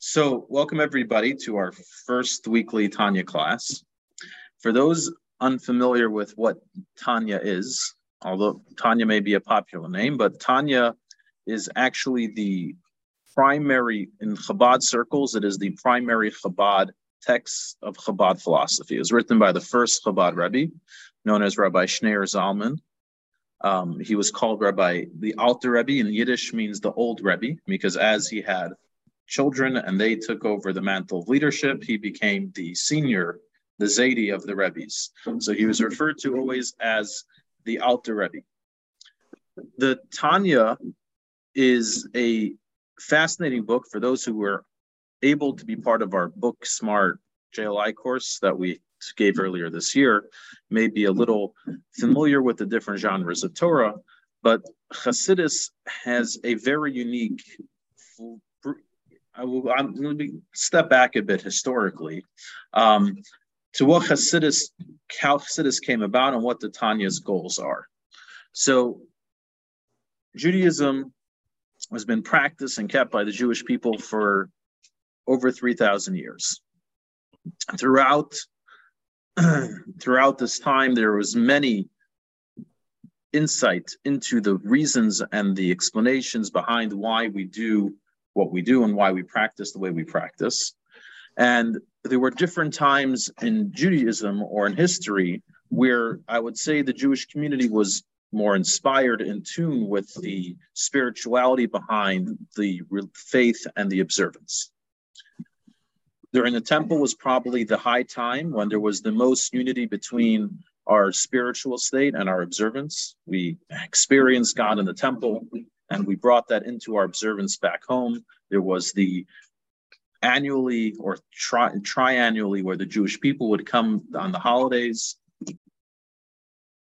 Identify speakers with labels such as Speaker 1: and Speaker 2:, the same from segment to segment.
Speaker 1: So, welcome everybody to our first weekly Tanya class. For those unfamiliar with what Tanya is, although Tanya may be a popular name, but Tanya is actually the primary, in Chabad circles, it is the primary Chabad text of Chabad philosophy. It was written by the first Chabad Rebbe, known as Rabbi Schneur Zalman. Um, he was called Rabbi, the Alter Rebbe in Yiddish means the old Rebbe, because as he had children and they took over the mantle of leadership. He became the senior, the Zaidi of the Rebbe's. So he was referred to always as the Alter Rebbe. The Tanya is a fascinating book for those who were able to be part of our Book Smart JLI course that we gave earlier this year, may be a little familiar with the different genres of Torah, but Hasidus has a very unique I will, I'm going to step back a bit historically um, to what Hasidus, how Hasidus came about and what the Tanya's goals are. So, Judaism has been practiced and kept by the Jewish people for over 3,000 years. Throughout, throughout this time, there was many insight into the reasons and the explanations behind why we do what we do and why we practice the way we practice. And there were different times in Judaism or in history where I would say the Jewish community was more inspired, in tune with the spirituality behind the faith and the observance. During the temple was probably the high time when there was the most unity between our spiritual state and our observance. We experienced God in the temple and we brought that into our observance back home. There was the annually or tri- triannually where the Jewish people would come on the holidays,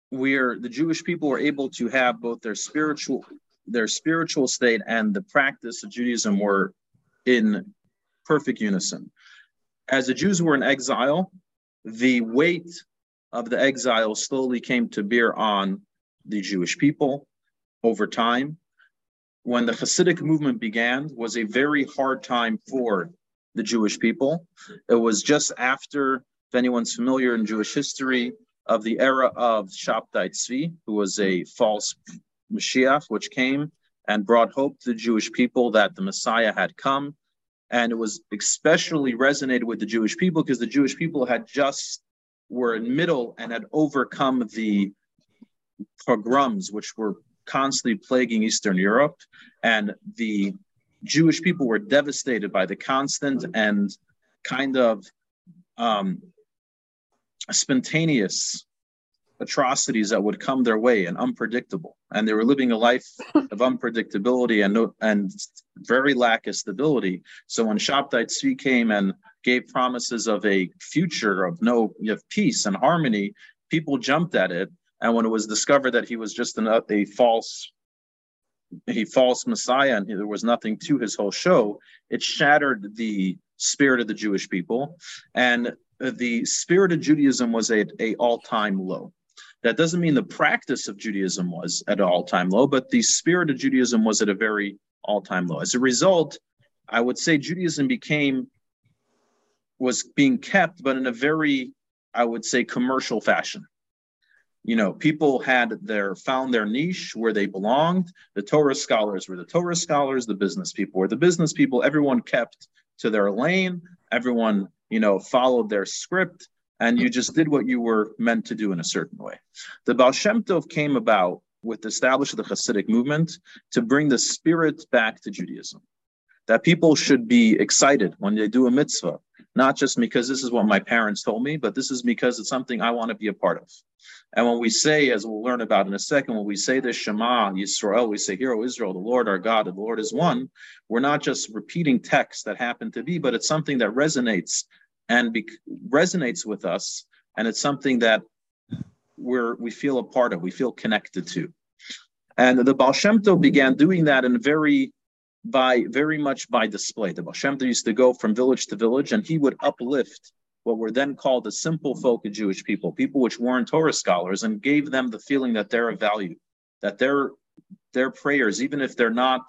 Speaker 1: where the Jewish people were able to have both their spiritual their spiritual state and the practice of Judaism were in perfect unison. As the Jews were in exile, the weight of the exile slowly came to bear on the Jewish people over time when the Hasidic movement began was a very hard time for the Jewish people. It was just after, if anyone's familiar in Jewish history, of the era of Shabtai Tzvi, who was a false Mashiach, which came and brought hope to the Jewish people that the Messiah had come. And it was especially resonated with the Jewish people because the Jewish people had just were in middle and had overcome the pogroms, which were constantly plaguing Eastern Europe, and the Jewish people were devastated by the constant and kind of um, spontaneous atrocities that would come their way and unpredictable. And they were living a life of unpredictability and no, and very lack of stability. So when Shabtai Tzvi came and gave promises of a future of no of peace and harmony, people jumped at it and when it was discovered that he was just an, uh, a false a false messiah and there was nothing to his whole show, it shattered the spirit of the Jewish people. And the spirit of Judaism was at a all-time low. That doesn't mean the practice of Judaism was at an all-time low, but the spirit of Judaism was at a very all-time low. As a result, I would say Judaism became was being kept, but in a very, I would say, commercial fashion you know people had their found their niche where they belonged. The torah scholars were the torah scholars the business people were the business people. Everyone kept to their lane. Everyone you know followed their script and you just did what you were meant to do in a certain way. The Baal Shem Tov came about with the establishment of the Hasidic movement to bring the spirit back to Judaism that people should be excited when they do a mitzvah not just because this is what my parents told me, but this is because it's something I want to be a part of. And when we say, as we'll learn about in a second, when we say the Shema Yisrael, we say, Hear, O Israel, the Lord our God, the Lord is one. We're not just repeating texts that happen to be, but it's something that resonates and be- resonates with us, and it's something that we're we feel a part of, we feel connected to. And the Baal Shem Tov began doing that in very by very much by display. The Baal used to go from village to village, and he would uplift what were then called the simple folk of Jewish people, people which weren't Torah scholars, and gave them the feeling that they're of value, that their their prayers, even if they're not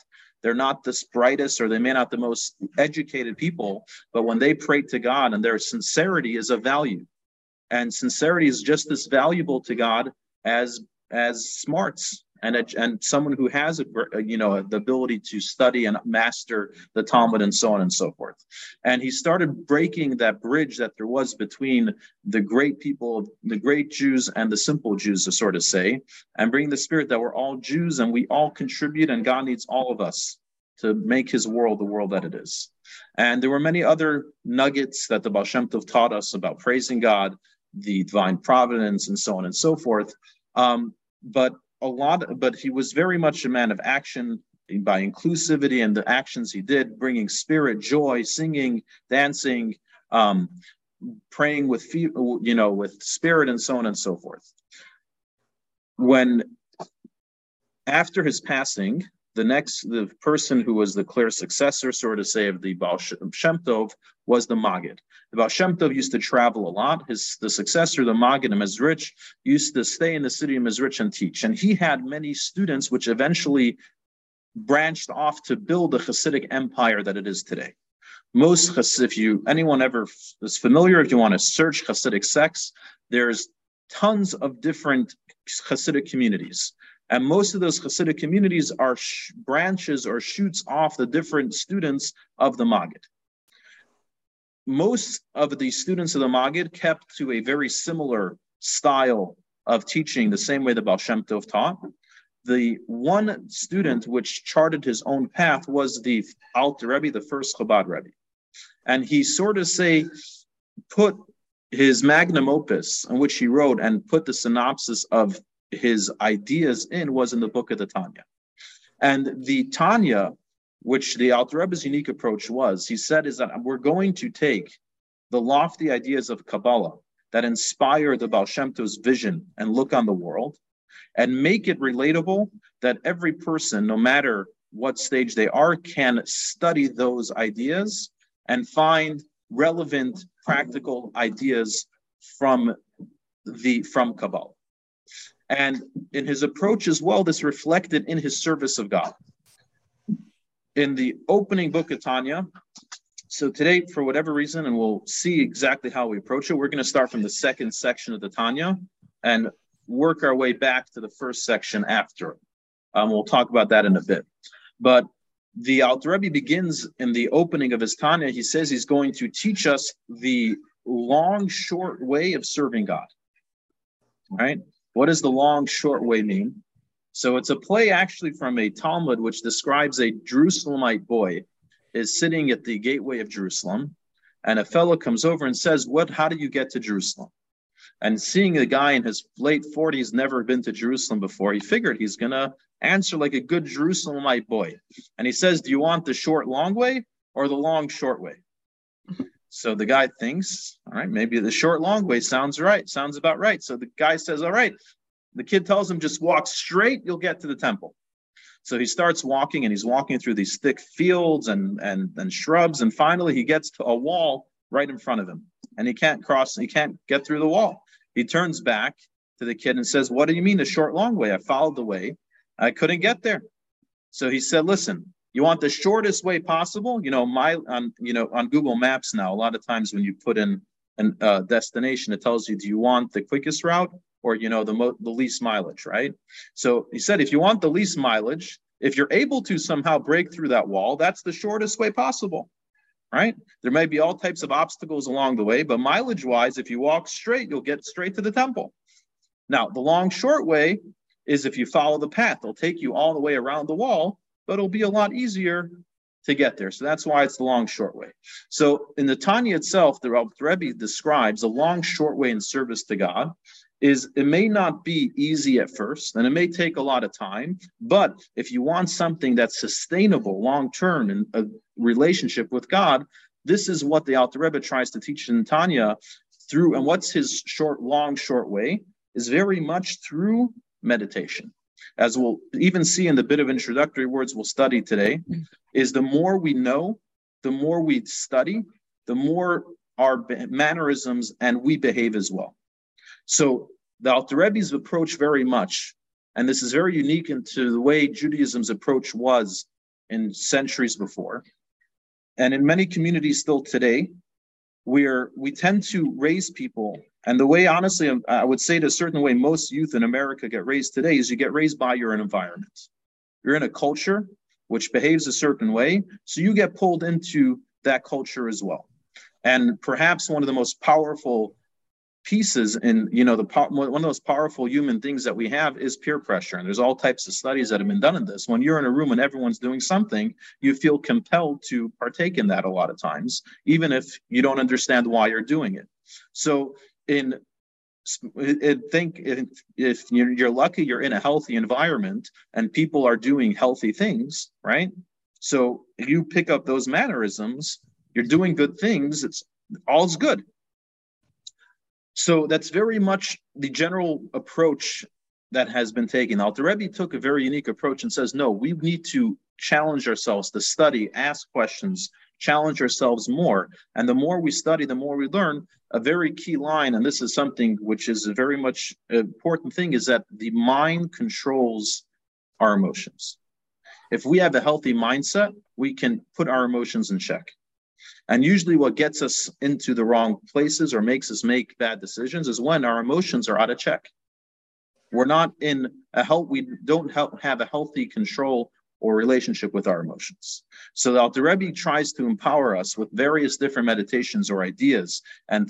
Speaker 1: they're not the brightest or they may not the most educated people, but when they pray to God and their sincerity is of value. And sincerity is just as valuable to God as as smarts and a, and someone who has a you know the ability to study and master the Talmud and so on and so forth. And he started breaking that bridge that there was between the great people, the great Jews, and the simple Jews, to sort of say, and bring the spirit that we're all Jews and we all contribute, and God needs all of us to make His world the world that it is. And there were many other nuggets that the Baal Shem Tov taught us about praising God, the divine providence, and so on and so forth. Um, but a lot, but he was very much a man of action by inclusivity and the actions he did, bringing spirit, joy, singing, dancing, um, praying with you know with spirit and so on and so forth. When after his passing, the next the person who was the clear successor, sort of say, of the Baal Shem Tov was the Magid. The Baal Shem Tov used to travel a lot. His the successor, the Magid of Mezrich, used to stay in the city of Mezrich and teach. And he had many students, which eventually branched off to build the Hasidic empire that it is today. Most if you anyone ever is familiar, if you want to search Hasidic sects, there's tons of different Hasidic communities. And most of those Hasidic communities are sh- branches or shoots off the different students of the Magid. Most of the students of the Magid kept to a very similar style of teaching, the same way the Baal Shem Tov taught. The one student which charted his own path was the Alter Rebbe, the first Chabad Rebbe. And he sort of say, put his magnum opus in which he wrote and put the synopsis of his ideas in was in the book of the Tanya. And the Tanya, which the Alter Rebbe's unique approach was, he said, is that we're going to take the lofty ideas of Kabbalah that inspire the Baal Shem Tov's vision and look on the world and make it relatable that every person, no matter what stage they are, can study those ideas and find relevant practical ideas from the from Kabbalah. And in his approach as well, this reflected in his service of God. In the opening book of Tanya, so today, for whatever reason, and we'll see exactly how we approach it, we're going to start from the second section of the Tanya and work our way back to the first section after. Um, we'll talk about that in a bit. But the Alter Rebbe begins in the opening of his Tanya. He says he's going to teach us the long, short way of serving God. Right? What does the long, short way mean? So it's a play actually from a Talmud which describes a Jerusalemite boy is sitting at the gateway of Jerusalem, and a fellow comes over and says, "What? How do you get to Jerusalem?" And seeing a guy in his late forties never been to Jerusalem before, he figured he's gonna answer like a good Jerusalemite boy, and he says, "Do you want the short, long way or the long, short way?" So the guy thinks, all right, maybe the short long way sounds right, sounds about right. So the guy says, all right. The kid tells him, just walk straight, you'll get to the temple. So he starts walking and he's walking through these thick fields and, and, and shrubs. And finally, he gets to a wall right in front of him and he can't cross, he can't get through the wall. He turns back to the kid and says, What do you mean the short long way? I followed the way, I couldn't get there. So he said, Listen, you want the shortest way possible. You know, my on you know on Google Maps now, a lot of times when you put in a uh, destination, it tells you, do you want the quickest route or you know the mo- the least mileage, right? So he said, if you want the least mileage, if you're able to somehow break through that wall, that's the shortest way possible, right? There may be all types of obstacles along the way, but mileage wise, if you walk straight, you'll get straight to the temple. Now, the long short way is if you follow the path, they'll take you all the way around the wall but it'll be a lot easier to get there. So that's why it's the long short way. So in the Tanya itself, the Rebbe describes a long short way in service to God is it may not be easy at first and it may take a lot of time, but if you want something that's sustainable long term in a relationship with God, this is what the Alter Rebbe tries to teach in Tanya through, and what's his short, long, short way is very much through meditation as we'll even see in the bit of introductory words we'll study today, is the more we know, the more we study, the more our mannerisms and we behave as well. So the Alter Rebbe's approach very much, and this is very unique into the way Judaism's approach was in centuries before. And in many communities still today, we're we tend to raise people. And the way honestly um, i would say to a certain way most youth in america get raised today is you get raised by your environment. You're in a culture which behaves a certain way so you get pulled into that culture as well. And perhaps one of the most powerful pieces and you know the one of those powerful human things that we have is peer pressure and there's all types of studies that have been done in this when you're in a room and everyone's doing something you feel compelled to partake in that a lot of times even if you don't understand why you're doing it so in I think if if you're lucky, you're in a healthy environment and people are doing healthy things, right? So you pick up those mannerisms, you're doing good things. It's all's good. So that's very much the general approach that has been taken. Alter Rebbe took a very unique approach and says, no, we need to challenge ourselves to study, ask questions, challenge ourselves more. And the more we study, the more we learn. A very key line, and this is something which is a very much important thing, is that the mind controls our emotions. If we have a healthy mindset, we can put our emotions in check. And usually, what gets us into the wrong places or makes us make bad decisions is when our emotions are out of check. We're not in a help, we don't help, have a healthy control or relationship with our emotions. So the Alter Rebbe tries to empower us with various different meditations or ideas and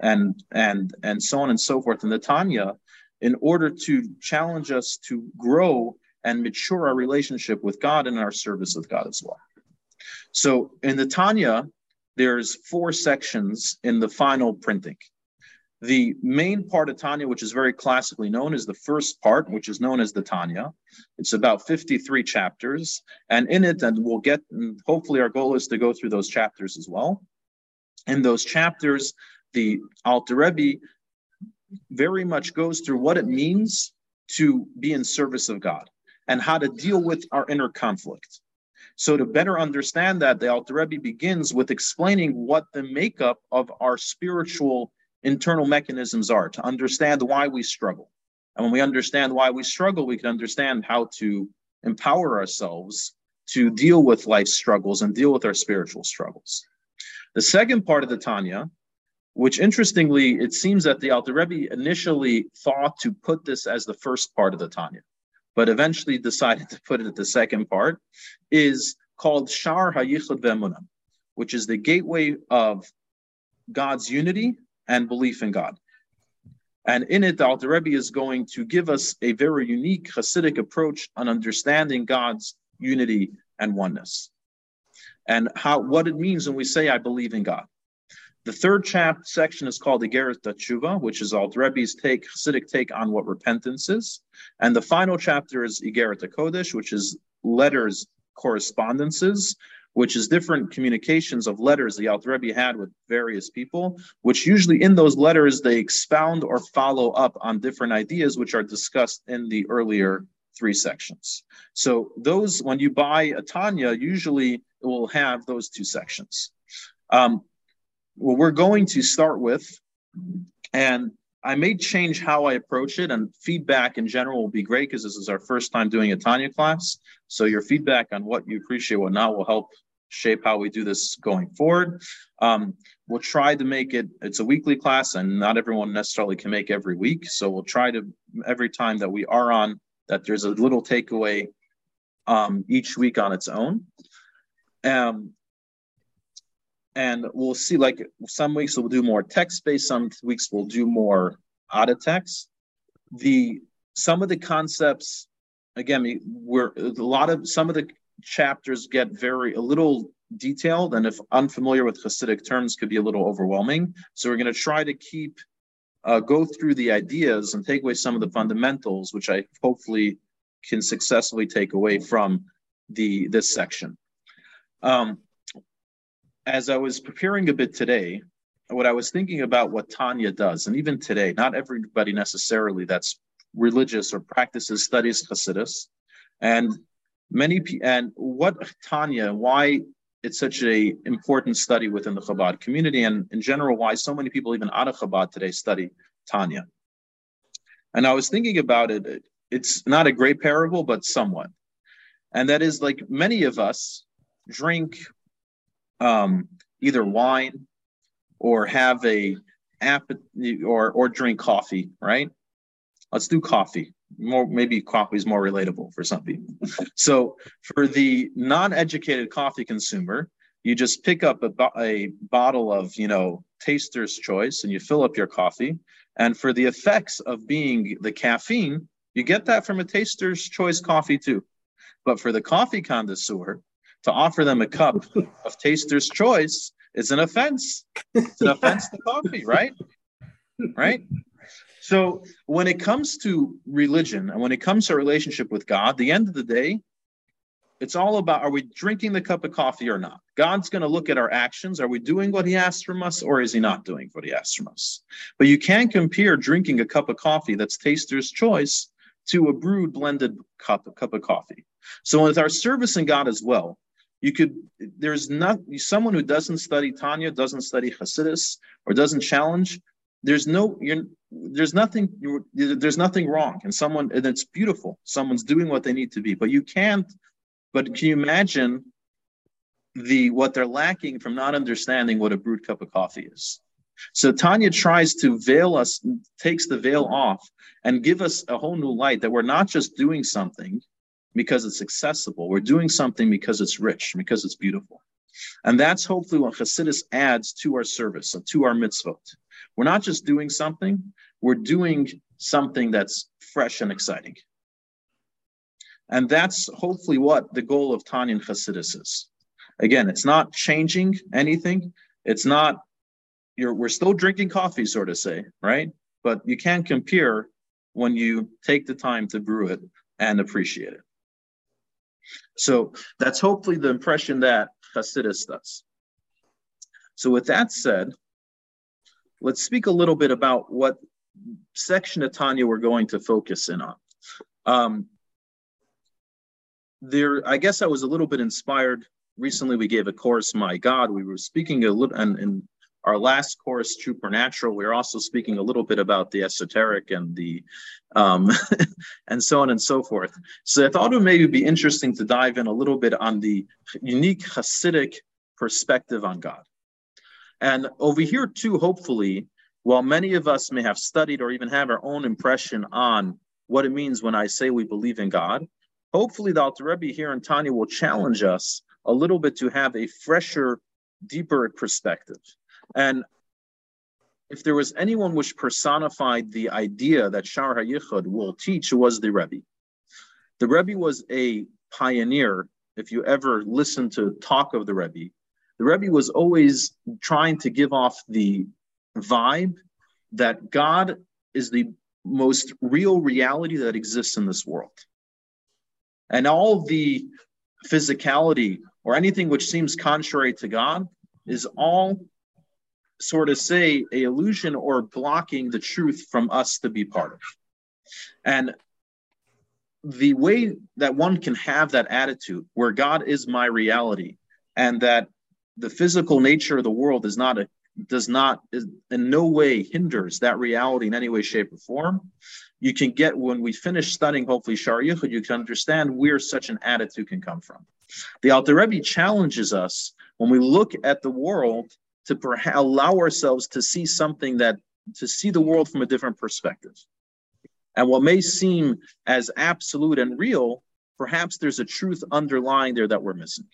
Speaker 1: and and and so on and so forth in the Tanya in order to challenge us to grow and mature our relationship with God and our service with God as well. So in the Tanya, there's four sections in the final printing. The main part of Tanya, which is very classically known, is the first part, which is known as the Tanya. It's about 53 chapters. And in it, and we'll get, and hopefully, our goal is to go through those chapters as well. In those chapters, the Alter Rebbe very much goes through what it means to be in service of God and how to deal with our inner conflict. So to better understand that, the Alter Rebbe begins with explaining what the makeup of our spiritual internal mechanisms are, to understand why we struggle. And when we understand why we struggle, we can understand how to empower ourselves to deal with life's struggles and deal with our spiritual struggles. The second part of the Tanya, which interestingly, it seems that the Alter Rebbe initially thought to put this as the first part of the Tanya but eventually decided to put it at the second part, is called Shar HaYichud Ve'emunah, which is the gateway of God's unity and belief in God. And in it, the Alter Rebbe is going to give us a very unique Hasidic approach on understanding God's unity and oneness, and how what it means when we say "I believe in God." The third chapter section is called Igeret Tshuva, which is Alter Rebbe's take, Hasidic take on what repentance is. And the final chapter is Igeret Kodesh, which is letters, correspondences, which is different communications of letters the Alter Rebbe had with various people, which usually in those letters they expound or follow up on different ideas which are discussed in the earlier three sections. So those, when you buy a Tanya, usually it will have those two sections. Um, what we're going to start with, and I may change how I approach it, and feedback in general will be great because this is our first time doing a Tanya class. So your feedback on what you appreciate, what not, will help shape how we do this going forward. Um, we'll try to make it. It's a weekly class, and not everyone necessarily can make every week. So we'll try to every time that we are on that there's a little takeaway um, each week on its own. Um, and we'll see like some weeks we'll do more text based some weeks we'll do more out of text. The some of the concepts again we're a lot of some of the chapters get very a little detailed and if unfamiliar with hasidic terms could be a little overwhelming. So we're going to try to keep uh, go through the ideas and take away some of the fundamentals which i hopefully can successfully take away from the this section. Um, as I was preparing a bit today, what I was thinking about what Tanya does, and even today, not everybody necessarily that's religious or practices studies Hasidus, and many and what Tanya, why it's such a important study within the Chabad community, and in general, why so many people even out of Chabad today study Tanya. And I was thinking about it. It's not a great parable, but somewhat. And that is like many of us drink um, either wine or have a app or or drink coffee, right? Let's do coffee. More maybe coffee is more relatable for some people. so for the non-educated coffee consumer, you just pick up a, a bottle of you know taster's choice and you fill up your coffee. And for the effects of being the caffeine, you get that from a taster's choice coffee too. But for the coffee connoisseur, to offer them a cup of taster's choice is an offense. It's an offense to coffee, right? Right? So when it comes to religion and when it comes to relationship with God, the end of the day, it's all about are we drinking the cup of coffee or not? God's going to look at our actions. Are we doing what he asks from us or is he not doing what he asks from us? But you can't compare drinking a cup of coffee that's taster's choice to a brewed blended cup, cup of coffee. So with our service in God as well, you could there's not someone who doesn't study Tanya, doesn't study Hasidus, or doesn't challenge. There's no you're there's nothing there's nothing wrong, and someone and it's beautiful. Someone's doing what they need to be, but you can't. But can you imagine the what they're lacking from not understanding what a brewed cup of coffee is? So Tanya tries to veil us, takes the veil off, and give us a whole new light that we're not just doing something because it's accessible. We're doing something because it's rich, because it's beautiful. And that's hopefully what Hasidus adds to our service, to our mitzvot. We're not just doing something, we're doing something that's fresh and exciting. And that's hopefully what the goal of Tanya and Hasidus is. Again, it's not changing anything. It's not, you're, we're still drinking coffee, sort of say, right? But you can't compare when you take the time to brew it and appreciate it. So that's hopefully the impression that Hasidus does. So with that said, let's speak a little bit about what section of Tanya we're going to focus in on. Um, there, I guess I was a little bit inspired. Recently, we gave a course, My God. We were speaking a little, and, and our last course, Supernatural, we are also speaking a little bit about the esoteric and the um, and so on and so forth. So I thought it would maybe be interesting to dive in a little bit on the unique Hasidic perspective on God. And over here too, hopefully, while many of us may have studied or even have our own impression on what it means when I say we believe in God, hopefully the Alter Rebbe here in Tanya will challenge us a little bit to have a fresher, deeper perspective. And if there was anyone which personified the idea that Shar HaYichud will teach, was the Rebbe. The Rebbe was a pioneer. If you ever listen to talk of the Rebbe, the Rebbe was always trying to give off the vibe that God is the most real reality that exists in this world. And all the physicality or anything which seems contrary to God is all sort of say a illusion or blocking the truth from us to be part of. And the way that one can have that attitude where God is my reality and that the physical nature of the world is not a does not is in no way hinders that reality in any way, shape, or form. You can get when we finish studying, hopefully Shar Yichud, you can understand where such an attitude can come from. The Alter Rebbe challenges us when we look at the world to perha- allow ourselves to see something that to see the world from a different perspective. And what may seem as absolute and real, perhaps there's a truth underlying there that we're missing.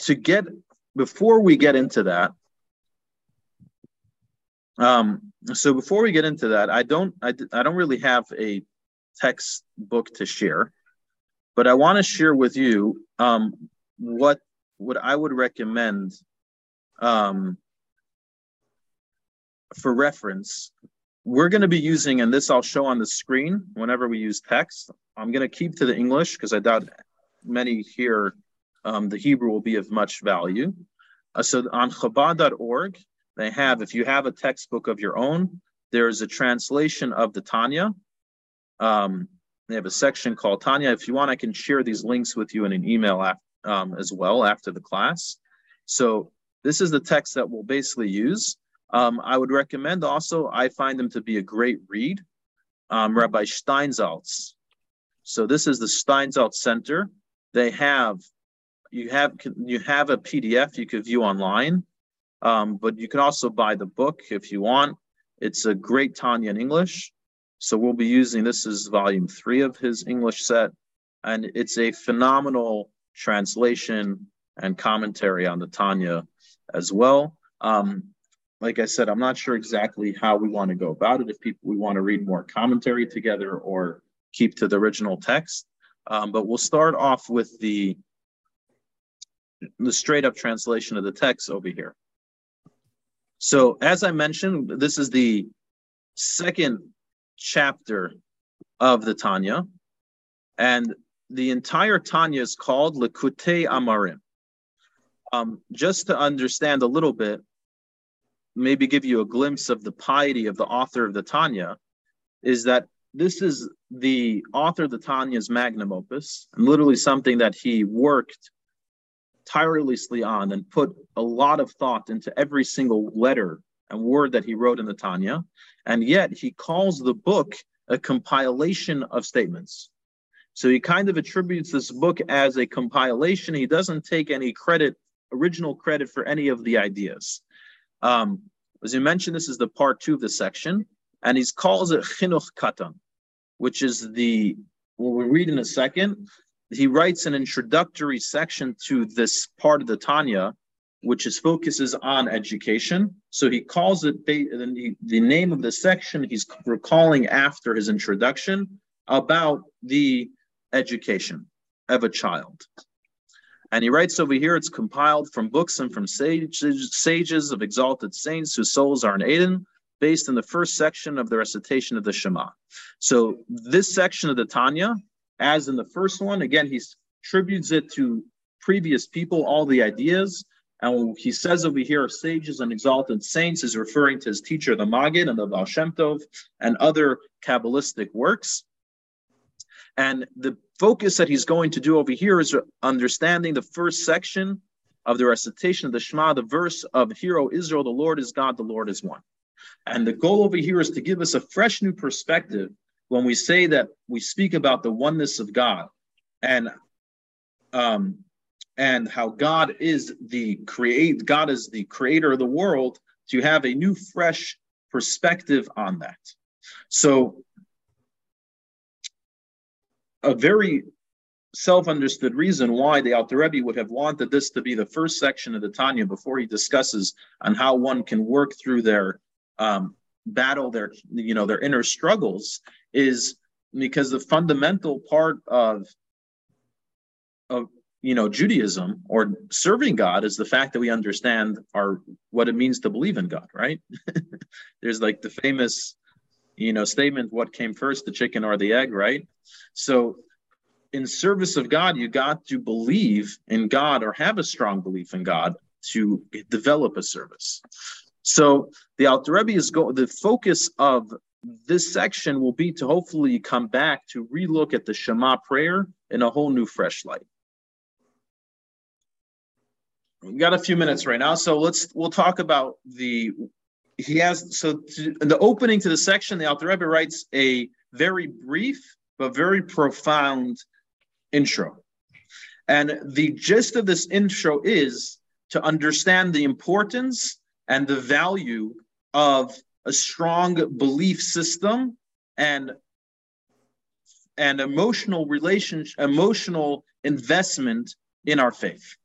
Speaker 1: To get before we get into that, um, so before we get into that, I don't I, I don't really have a textbook to share, but I want to share with you um, what what I would recommend um, for reference, we're going to be using, and this I'll show on the screen whenever we use text. I'm going to keep to the English because I doubt many here um, the Hebrew will be of much value. Uh, so on Chabad.org, they have, if you have a textbook of your own, there's a translation of the Tanya. Um, they have a section called Tanya. If you want, I can share these links with you in an email after um, as well after the class. So this is the text that we'll basically use. Um, I would recommend also, I find them to be a great read. Um, Rabbi Steinsaltz So this is the Steinsaltz Center. They have you have you have a PDF you could view online, um, but you can also buy the book if you want. It's a great Tanya in English. So we'll be using this is volume three of his English set, and it's a phenomenal translation and commentary on the Tanya as well. Um, like I said, I'm not sure exactly how we want to go about it. If people we want to read more commentary together or keep to the original text, um, but we'll start off with the the straight up translation of the text over here. So, as I mentioned, this is the second chapter of the Tanya, and the entire Tanya is called Likutei Amarim. Um, just to understand a little bit, maybe give you a glimpse of the piety of the author of the Tanya, is that this is the author of the Tanya's magnum opus, and literally something that he worked tirelessly on and put a lot of thought into every single letter and word that he wrote in the Tanya. And yet he calls the book a compilation of statements. So he kind of attributes this book as a compilation. He doesn't take any credit, original credit for any of the ideas. Um, as you mentioned, this is the part two of the section, and he calls it chinuch katan, which is the what we'll read in a second he writes an introductory section to this part of the Tanya, which is focuses on education. So he calls it the, the name of the section he's recalling after his introduction about the education of a child. And he writes over here, it's compiled from books and from sages, sages of exalted saints whose souls are in Eden, based in the first section of the recitation of the Shema. So this section of the Tanya as in the first one, again, he tributes it to previous people, all the ideas. And he says over here, sages and exalted saints is referring to his teacher, the Maggid and the Baal Shem Tov, and other Kabbalistic works. And the focus that he's going to do over here is understanding the first section of the recitation of the Shema, the verse of Hear O Israel, the Lord is God, the Lord is one. And the goal over here is to give us a fresh new perspective when we say that we speak about the oneness of God and um, and how God is the create God is the creator of the world, to have a new fresh perspective on that. So a very self-understood reason why the Alter Rebbe would have wanted this to be the first section of the Tanya before he discusses on how one can work through their um, battle their you know their inner struggles is because the fundamental part of of you know Judaism or serving God is the fact that we understand our what it means to believe in God, right? There's like the famous you know statement what came first the chicken or the egg, right? So in service of God you got to believe in God or have a strong belief in God to develop a service. So the Alter Rebbe is going. The focus of this section will be to hopefully come back to relook at the Shema prayer in a whole new, fresh light. We got a few minutes right now, so let's we'll talk about the. He has so to, in the opening to the section, the Alter Rebbe writes a very brief but very profound intro, and the gist of this intro is to understand the importance and the value of a strong belief system and and emotional relationship emotional investment in our faith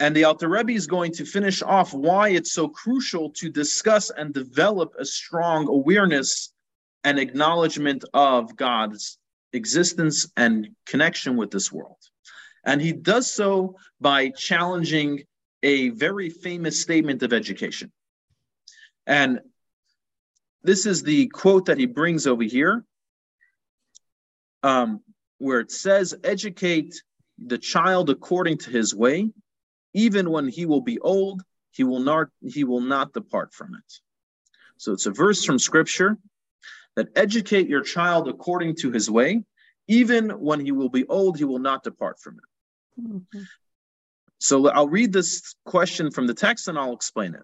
Speaker 1: and the Alter Rebbe is going to finish off why it's so crucial to discuss and develop a strong awareness and acknowledgement of God's existence and connection with this world. And he does so by challenging a very famous statement of education. And this is the quote that he brings over here, um, where it says, Educate the child according to his way, even when he will be old, he will not he will not depart from it. So it's a verse from scripture that educate your child according to his way, even when he will be old, he will not depart from it. Mm-hmm. So I'll read this question from the text and I'll explain it.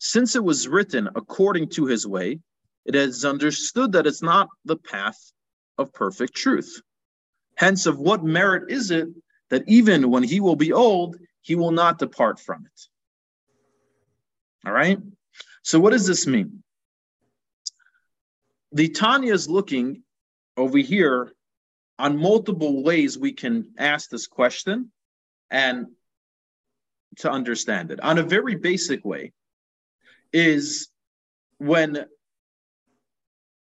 Speaker 1: Since it was written according to his way, it is understood that it's not the path of perfect truth. Hence, of what merit is it that even when he will be old, he will not depart from it? All right? So, what does this mean? The Tanya is looking over here on multiple ways we can ask this question and to understand it. On a very basic way, is when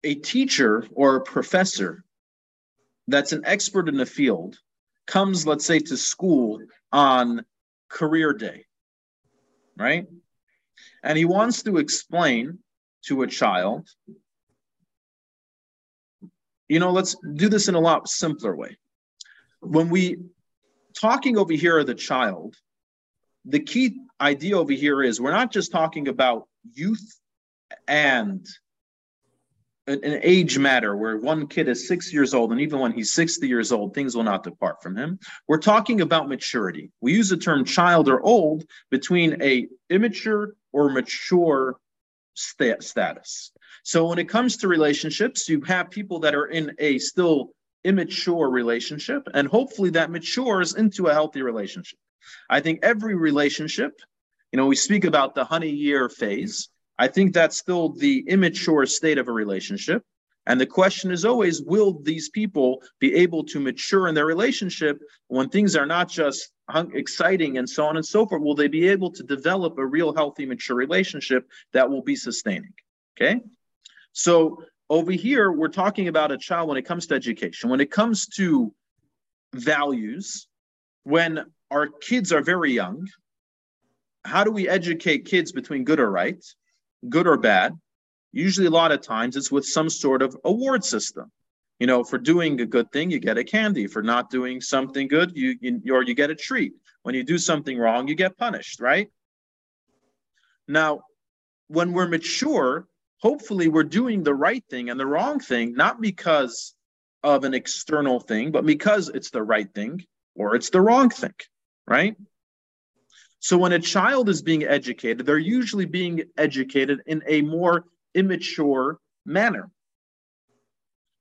Speaker 1: a teacher or a professor that's an expert in the field comes, let's say, to school on career day, right? And he wants to explain to a child, you know, let's do this in a lot simpler way. When we talking over here of the child, the key idea over here is we're not just talking about youth and an, age matter where one kid is six years old and even when he's 60 years old things will not depart from him. We're talking about maturity. We use the term child or old between a immature or mature st- status. So when it comes to relationships you have people that are in a still immature relationship and hopefully that matures into a healthy relationship. I think every relationship you know we speak about the honey year phase I think that's still the immature state of a relationship. And the question is always will these people be able to mature in their relationship when things are not just exciting and so on and so forth? Will they be able to develop a real healthy, mature relationship that will be sustaining? Okay. So over here, we're talking about a child when it comes to education, when it comes to values, when our kids are very young, how do we educate kids between good or right? Good or bad. Usually, a lot of times, it's with some sort of award system. You know, for doing a good thing, you get a candy. For not doing something good, you, you or you get a treat. When you do something wrong, you get punished, right? Now, when we're mature, hopefully we're doing the right thing and the wrong thing, not because of an external thing, but because it's the right thing or it's the wrong thing, right? So when a child is being educated, they're usually being educated in a more immature manner.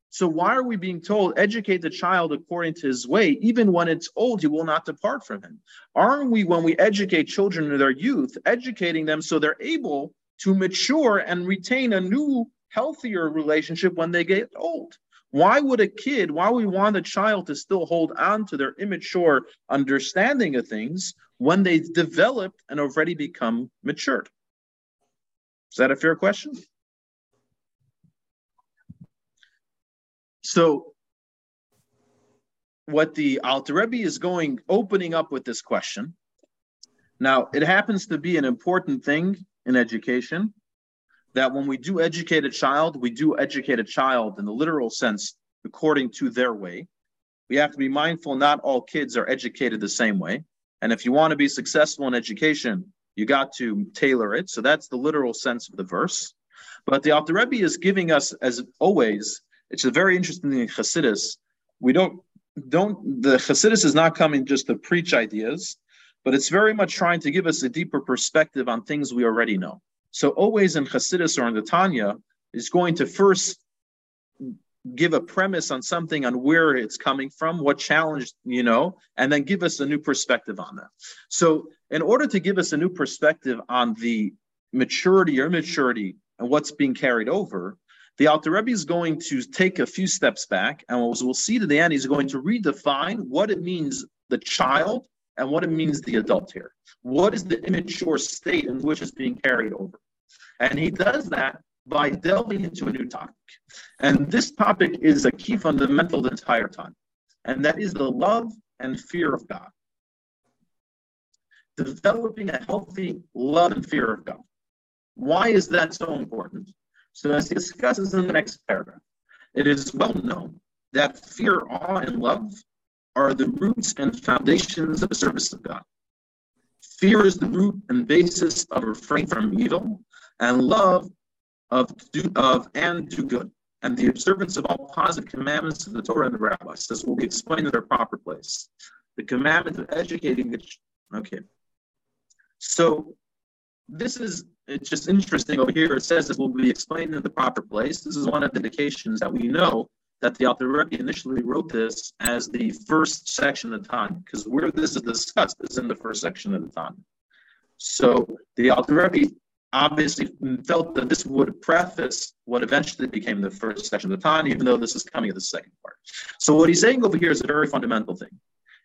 Speaker 1: So why are we being told educate the child according to his way, even when it's old, he will not depart from him? Aren't we, when we educate children in their youth, educating them so they're able to mature and retain a new, healthier relationship when they get old? Why would a kid, why we want a child to still hold on to their immature understanding of things when they've developed and already become matured? Is that a fair question? So, what the Alter Rebbe is going, opening up with this question. Now, it happens to be an important thing in education that when we do educate a child, we do educate a child in the literal sense according to their way. We have to be mindful not all kids are educated the same way. And if you want to be successful in education, you got to tailor it. So that's the literal sense of the verse. But the Alter Rebbe is giving us, as always, it's a very interesting thing in Chassidus. We don't don't the Chassidus is not coming just to preach ideas, but it's very much trying to give us a deeper perspective on things we already know. So always in Chassidus or in the Tanya is going to first give a premise on something on where it's coming from, what challenge, you know, and then give us a new perspective on that. So in order to give us a new perspective on the maturity or immaturity and what's being carried over, the Alter Rebbe is going to take a few steps back, and we'll, see to the end, he's going to redefine what it means the child and what it means the adult here. What is the immature state in which it's being carried over? And he does that by delving into a new topic. And this topic is a key fundamental the entire time, and that is the love and fear of God. Developing a healthy love and fear of God. Why is that so important? So, as he discusses in the next paragraph, it is well known that fear, awe, and love are the roots and foundations of the service of God. Fear is the root and basis of refrain from evil, and love of do of and do good, and the observance of all positive commandments of the Torah and the rabbis. This will be explained in their proper place. The commandment of educating the okay. So this is it's just interesting over here. It says it will be explained in the proper place. This is one of the indications that we know that the Alter Rebbe initially wrote this as the first section of the Tanya, because where this is discussed is in the first section of the Tanya. So the Alter Rebbe obviously felt that this would preface what eventually became the first section of the Tanya, even though this is coming at the second part. So what he's saying over here is a very fundamental thing.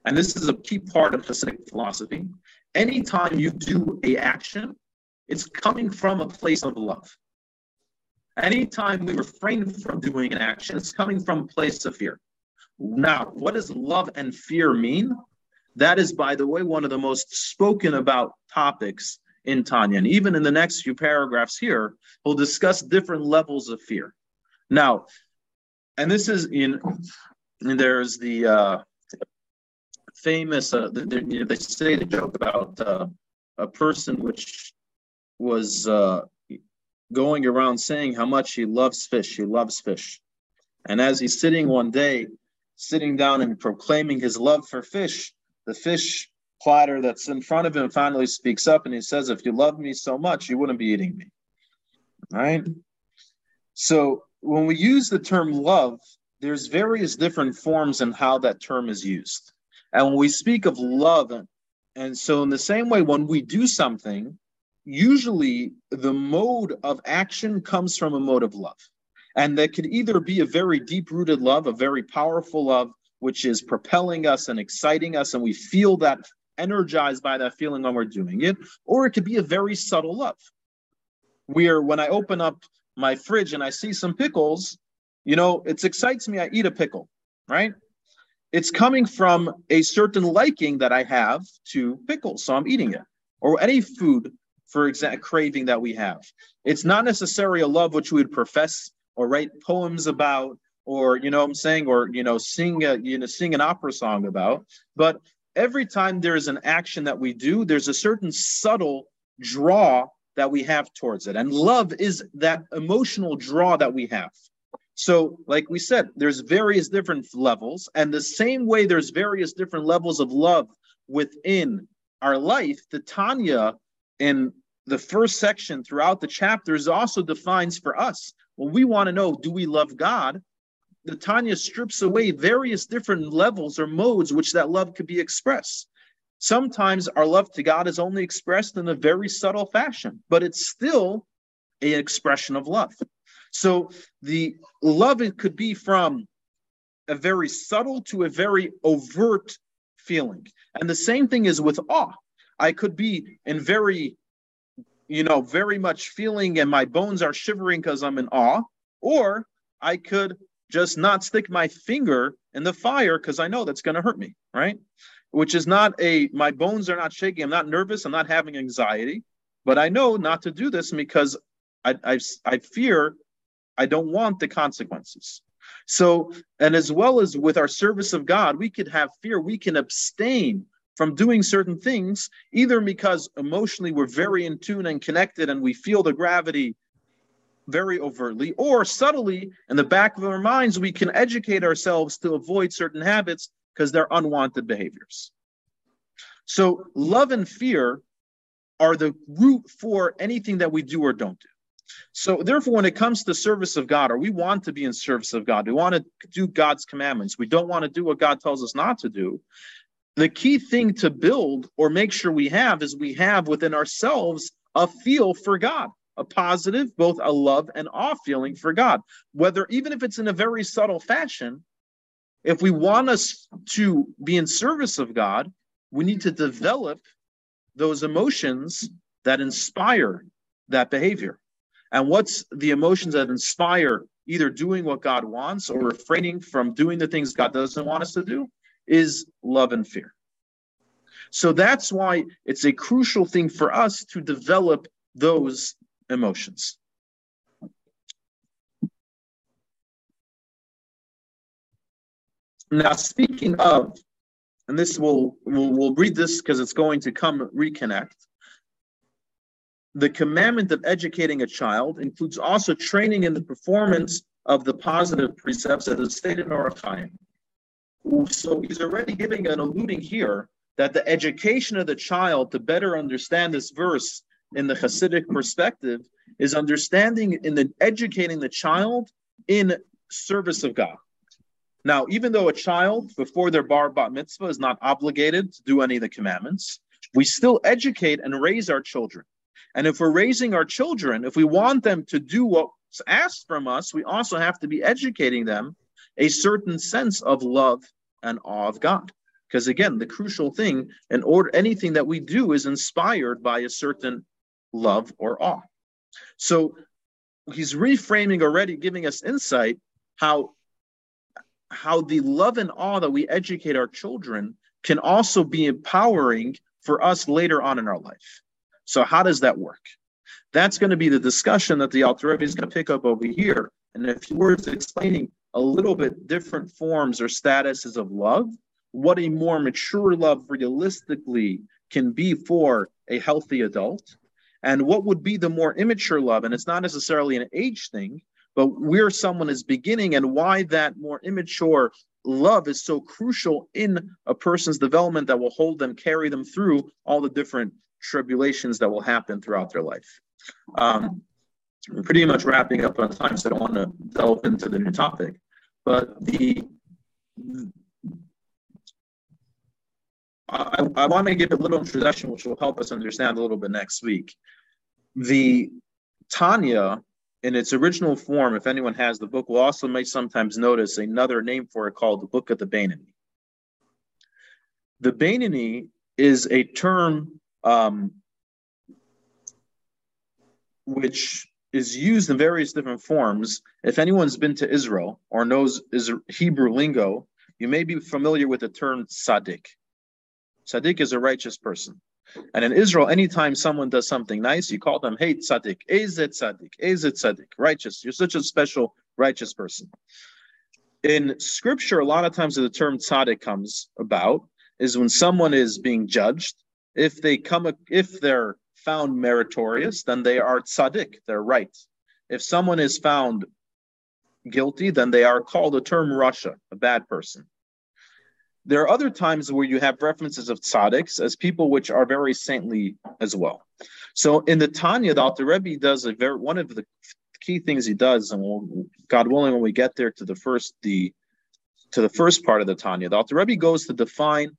Speaker 1: And this is a key part of Hasidic philosophy. Anytime you do a action, it's coming from a place of love. Anytime we refrain from doing an action, it's coming from a place of fear. Now, what does love and fear mean? That is, by the way, one of the most spoken about topics in Tanya. And even in the next few paragraphs here, we'll discuss different levels of fear. Now, and this is in, there's the uh, famous, uh, they, they say the joke about uh, a person which was uh, going around saying how much he loves fish. He loves fish. And as he's sitting one day, sitting down and proclaiming his love for fish, the fish platter that's in front of him finally speaks up and he says, If you love me so much, you wouldn't be eating me. Right? So when we use the term love, there's various different forms in how that term is used. And when we speak of love, and so in the same way, when we do something, usually the mode of action comes from a mode of love. And that could either be a very deep rooted love, a very powerful love, which is propelling us and exciting us, and we feel that energized by that feeling when we're doing it, or it could be a very subtle love. Where when I open up my fridge and I see some pickles, you know, it excites me, I eat a pickle, right? It's coming from a certain liking that I have to pickles, so I'm eating it. Or any food for exact craving that we have. It's not necessarily a love which we would profess or write poems about, or you know I'm saying, or you know, sing a, you know, sing an opera song about. But every time there's an action that we do, there's a certain subtle draw that we have towards it. And love is that emotional draw that we have. So, like we said, there's various different levels, and the same way there's various different levels of love within our life, the Tanya in the first section throughout the chapters also defines for us when we want to know do we love God, the Tanya strips away various different levels or modes which that love could be expressed. Sometimes our love to God is only expressed in a very subtle fashion, but it's still an expression of love. So the love it could be from a very subtle to a very overt feeling. And the same thing is with awe. I could be in very you know, very much feeling and my bones are shivering because I'm in awe, or I could just not stick my finger in the fire because I know that's going to hurt me, right? Which is not a, my bones are not shaking. I'm not nervous. I'm not having anxiety, but I know not to do this because I, I, I fear I don't want the consequences. So, and as well as with our service of God, we could have fear. We can abstain from doing certain things, either because emotionally we're very in tune and connected and we feel the gravity very overtly, or subtly in the back of our minds, we can educate ourselves to avoid certain habits because they're unwanted behaviors. So, love and fear are the root for anything that we do or don't do. So, therefore, when it comes to service of God, or we want to be in service of God, we want to do God's commandments, we don't want to do what God tells us not to do, the key thing to build or make sure we have is we have within ourselves a feel for God, a positive, both a love and awe feeling for God. Whether, even if it's in a very subtle fashion, if we want us to be in service of God, we need to develop those emotions that inspire that behavior. And what's the emotions that inspire either doing what God wants or refraining from doing the things God doesn't want us to do? is love and fear. So that's why it's a crucial thing for us to develop those emotions. Now, speaking of, and this will we'll, we'll read this because it's going to come reconnect. The commandment of educating a child includes also training in the performance of the positive precepts that is stated in Orach Chaim. So he's already giving an alluding here that the education of the child to better understand this verse in the Hasidic perspective is understanding in the educating the child in service of God. Now, even though a child before their bar bat mitzvah is not obligated to do any of the commandments, we still educate and raise our children. And if we're raising our children, if we want them to do what's asked from us, we also have to be educating them a certain sense of love and awe of God. Because again, the crucial thing in order anything that we do is inspired by a certain love or awe. So he's reframing already, giving us insight how how the love and awe that we educate our children can also be empowering for us later on in our life. So how does that work? That's going to be the discussion that the Rebbe is going to pick up over here. And if he were explaining a little bit different forms or statuses of love, what a more mature love realistically can be for a healthy adult, and what would be the more immature love. And it's not necessarily an age thing, but where someone is beginning and why that more immature love is so crucial in a person's development that will hold them, carry them through all the different tribulations that will happen throughout their life. Um, we're pretty much wrapping up on time, so I don't want to delve into the new topic. But the I, I want to give a little introduction, which will help us understand a little bit next week. The Tanya, in its original form, if anyone has the book, will also may sometimes notice another name for it called the Book of the Beinoni. The Beinoni is a term um, which is used in various different forms. If anyone's been to Israel or knows Hebrew lingo, you may be familiar with the term tzaddik. Tzaddik is a righteous person. And in Israel, anytime someone does something nice, you call them, hey, tzaddik, ezet tzaddik, ezet tzaddik, righteous. You're such a special righteous person. In scripture, a lot of times the term tzaddik comes about is when someone is being judged. If they come, if they're found meritorious, then they are tzaddik, they're right. If someone is found guilty, then they are called a term rasha, a bad person. There are other times where you have references of tzaddiks as people which are very saintly as well. So in the Tanya, the Alter Rebbe does a very one of the key things he does, and we'll, God willing, when we get there to the first the to the first part of the Tanya, the Alter Rebbe goes to define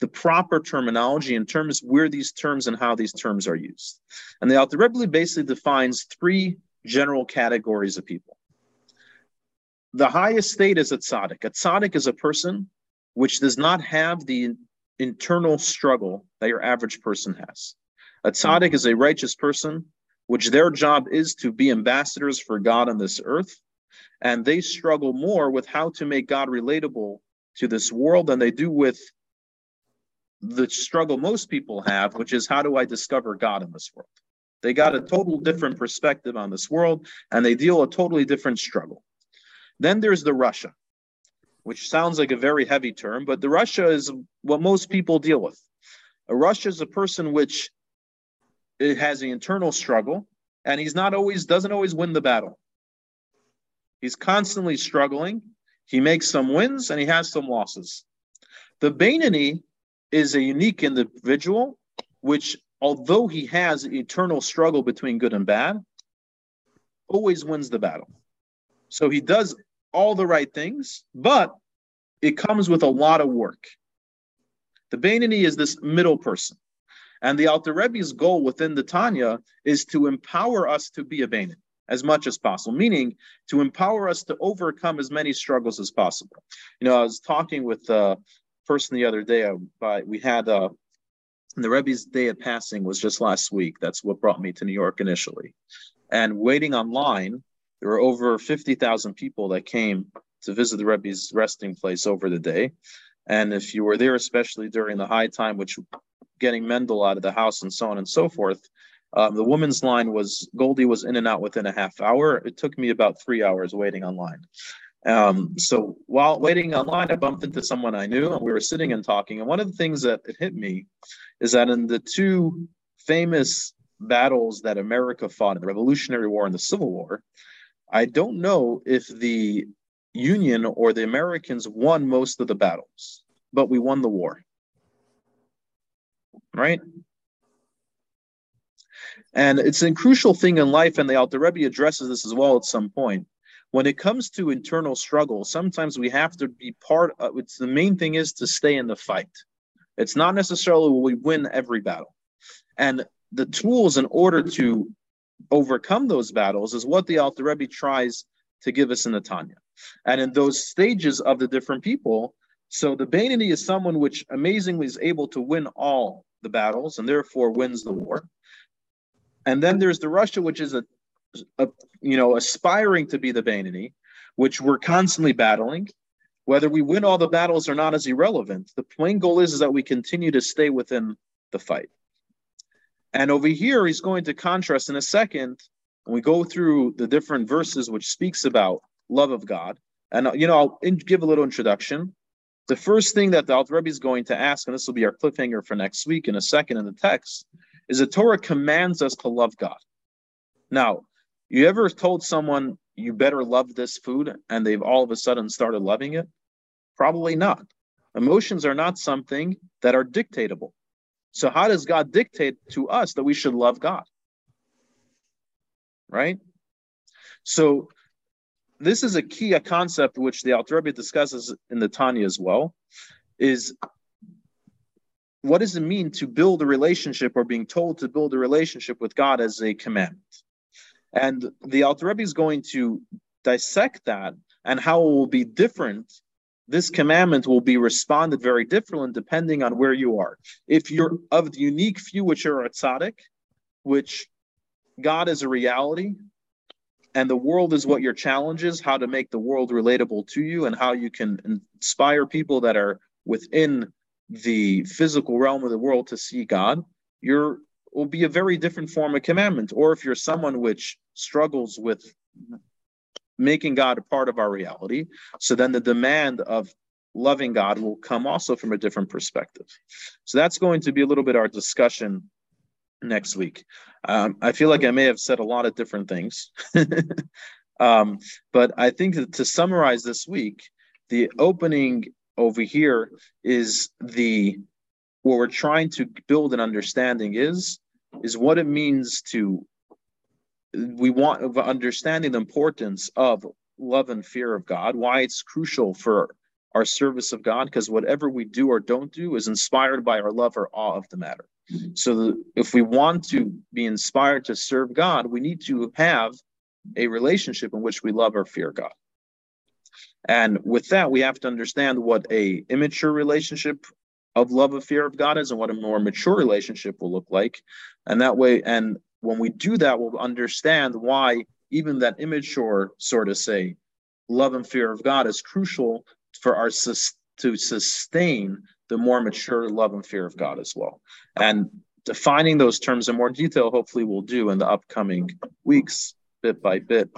Speaker 1: the proper terminology in terms where these terms and how these terms are used. And the Alter Rebbe basically defines three general categories of people. The highest state is a tzaddik. A tzaddik is a person which does not have the internal struggle that your average person has. A tzaddik is a righteous person, which their job is to be ambassadors for God on this earth. And they struggle more with how to make God relatable to this world than they do with the struggle most people have, which is how do I discover God in this world? They got a total different perspective on this world and they deal a totally different struggle. Then there's the rasha, which sounds like a very heavy term, but the rasha is what most people deal with. A rasha is a person which it has an internal struggle and he's not always doesn't always win the battle. He's constantly struggling. He makes some wins and he has some losses. The Beinoni is a unique individual, which, although he has eternal struggle between good and bad, always wins the battle. So he does all the right things, but it comes with a lot of work. The Beinoni is this middle person. And the Alter Rebbe's goal within the Tanya is to empower us to be a Beinoni as much as possible, meaning to empower us to overcome as many struggles as possible. You know, I was talking with uh, person the other day. I, we had uh, the Rebbe's day of passing was just last week. That's what brought me to New York initially. And waiting online, there were over 50,000 people that came to visit the Rebbe's resting place over the day. And if you were there, especially during the high time, which getting Mendel out of the house and so on and so forth, um, the woman's line was Goldie was in and out within a half hour. It took me about three hours waiting online. Um, so while waiting online, I bumped into someone I knew, and we were sitting and talking. And one of the things that it hit me is that in the two famous battles that America fought in the Revolutionary War and the Civil War, I don't know if the Union or the Americans won most of the battles, but we won the war. Right? And it's a crucial thing in life, and the Alter Rebbe addresses this as well at some point. When it comes to internal struggle, sometimes we have to be part of it's the main thing is to stay in the fight. It's not necessarily we win every battle. And the tools in order to overcome those battles is what the Alter Rebbe tries to give us in the Tanya. And in those stages of the different people, so the Beinoni is someone which amazingly is able to win all the battles and therefore wins the war. And then there's the rasha, which is a, a you know, aspiring to be the Beinoni, which we're constantly battling. Whether we win all the battles or not is irrelevant. The plain goal is, is that we continue to stay within the fight. And over here, he's going to contrast in a second. When we go through the different verses which speaks about love of God, and uh, you know, I'll in, give a little introduction. The first thing that the Alter Rebbe is going to ask, and this will be our cliffhanger for next week in a second in the text, is the Torah commands us to love God. Now, you ever told someone you better love this food and they've all of a sudden started loving it? Probably not. Emotions are not something that are dictatable. So, how does God dictate to us that we should love God? Right? So, this is a key a concept which the Alter Rebbe discusses in the Tanya as well. Is what does it mean to build a relationship or being told to build a relationship with God as a commandment? And the Alter Rebbe is going to dissect that and how it will be different. This commandment will be responded very differently depending on where you are. If you're of the unique few which are a tzaddik, which God is a reality, and the world is what your challenge is, how to make the world relatable to you, and how you can inspire people that are within the physical realm of the world to see God, you're will be a very different form of commandment. Or if you're someone which struggles with making God a part of our reality, so then the demand of loving God will come also from a different perspective. So that's going to be a little bit our discussion next week. Um, I feel like I may have said a lot of different things. um, but I think that to summarize this week, the opening over here is the what we're trying to build an understanding is is what it means to we want understanding the importance of love and fear of God, why it's crucial for our service of God, because whatever we do or don't do is inspired by our love or awe of the matter. So if we want to be inspired to serve God, we need to have a relationship in which we love or fear God. And with that, we have to understand what a immature relationship of love of fear of God is and what a more mature relationship will look like. And that way, and when we do that, we'll understand why even that immature sort of say love and fear of God is crucial for our to sustain the more mature love and fear of God as well. And defining those terms in more detail, hopefully, we'll do in the upcoming weeks, bit by bit.